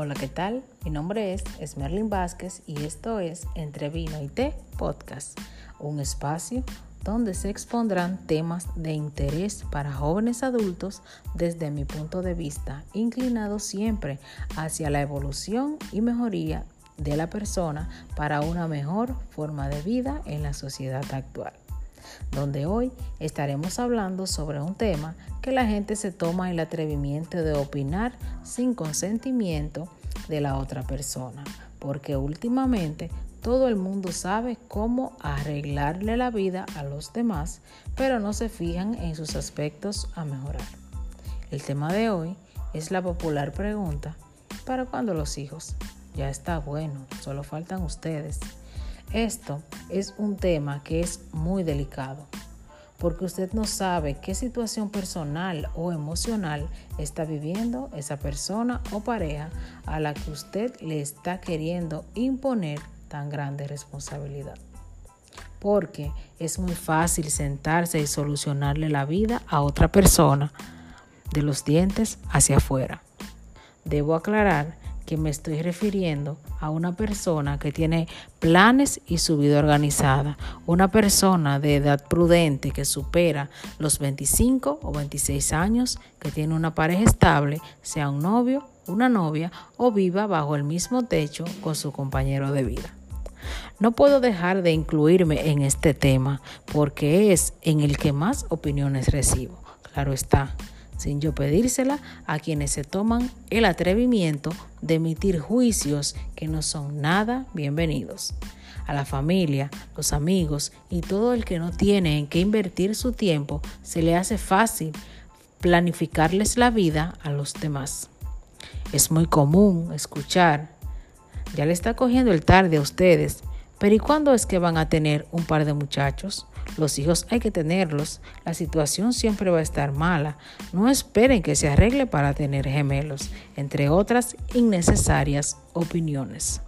Hola, ¿qué tal? Mi nombre es Esmerlin Vázquez y esto es Entre Vino y Té Podcast, un espacio donde se expondrán temas de interés para jóvenes adultos desde mi punto de vista, inclinado siempre hacia la evolución y mejoría de la persona para una mejor forma de vida en la sociedad actual donde hoy estaremos hablando sobre un tema que la gente se toma el atrevimiento de opinar sin consentimiento de la otra persona, porque últimamente todo el mundo sabe cómo arreglarle la vida a los demás, pero no se fijan en sus aspectos a mejorar. El tema de hoy es la popular pregunta, ¿para cuándo los hijos? Ya está bueno, solo faltan ustedes. Esto es un tema que es muy delicado, porque usted no sabe qué situación personal o emocional está viviendo esa persona o pareja a la que usted le está queriendo imponer tan grande responsabilidad. Porque es muy fácil sentarse y solucionarle la vida a otra persona de los dientes hacia afuera. Debo aclarar que me estoy refiriendo a una persona que tiene planes y su vida organizada, una persona de edad prudente que supera los 25 o 26 años, que tiene una pareja estable, sea un novio, una novia o viva bajo el mismo techo con su compañero de vida. No puedo dejar de incluirme en este tema porque es en el que más opiniones recibo. Claro está sin yo pedírsela a quienes se toman el atrevimiento de emitir juicios que no son nada bienvenidos. A la familia, los amigos y todo el que no tiene en qué invertir su tiempo, se le hace fácil planificarles la vida a los demás. Es muy común escuchar, ya le está cogiendo el tarde a ustedes, pero ¿y cuándo es que van a tener un par de muchachos? Los hijos hay que tenerlos. La situación siempre va a estar mala. No esperen que se arregle para tener gemelos, entre otras innecesarias opiniones.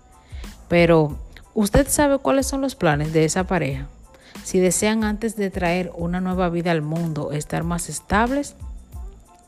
Pero, ¿usted sabe cuáles son los planes de esa pareja? Si desean antes de traer una nueva vida al mundo estar más estables,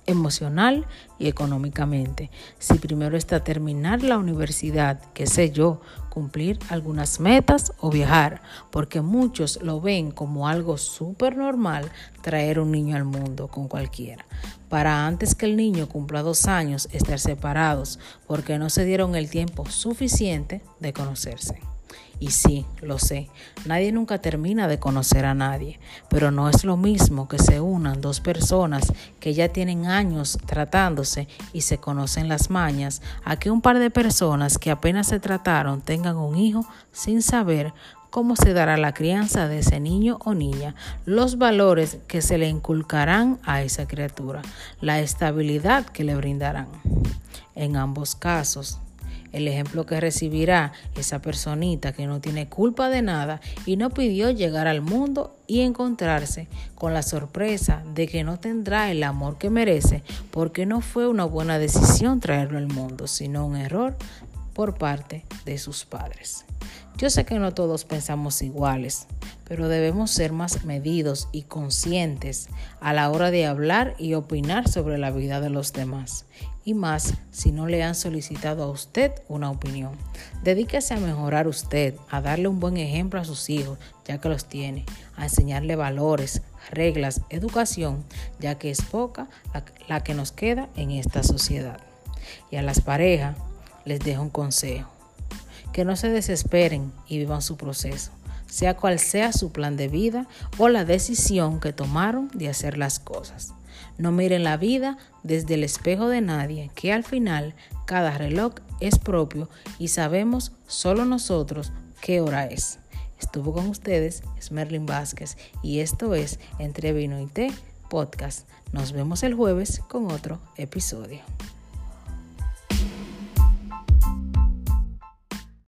emocional y económicamente. Si primero está terminar la universidad, qué sé yo, cumplir algunas metas o viajar, porque muchos lo ven como algo súper normal traer un niño al mundo con cualquiera. Para antes que el niño cumpla dos años estar separados porque no se dieron el tiempo suficiente de conocerse. Y sí, lo sé, nadie nunca termina de conocer a nadie, pero no es lo mismo que se unan dos personas que ya tienen años tratándose y se conocen las mañas, a que un par de personas que apenas se trataron tengan un hijo sin saber cómo se dará la crianza de ese niño o niña, los valores que se le inculcarán a esa criatura, la estabilidad que le brindarán. En ambos casos, el ejemplo que recibirá esa personita que no tiene culpa de nada y no pidió llegar al mundo y encontrarse con la sorpresa de que no tendrá el amor que merece porque no fue una buena decisión traerlo al mundo, sino un error por parte de sus padres. Yo sé que no todos pensamos iguales, pero debemos ser más medidos y conscientes a la hora de hablar y opinar sobre la vida de los demás. Y más si no le han solicitado a usted una opinión. Dedíquese a mejorar usted, a darle un buen ejemplo a sus hijos, ya que los tiene, a enseñarle valores, reglas, educación, ya que es poca la, que nos queda en esta sociedad. Y a las parejas les dejo un consejo que no se desesperen y vivan su proceso, sea cual sea su plan de vida o la decisión que tomaron de hacer las cosas. No miren la vida desde el espejo de nadie, que al final cada reloj es propio y sabemos solo nosotros qué hora es. Estuvo con ustedes Merlin Vázquez y esto es Entre Vino y Té Podcast. Nos vemos el jueves con otro episodio.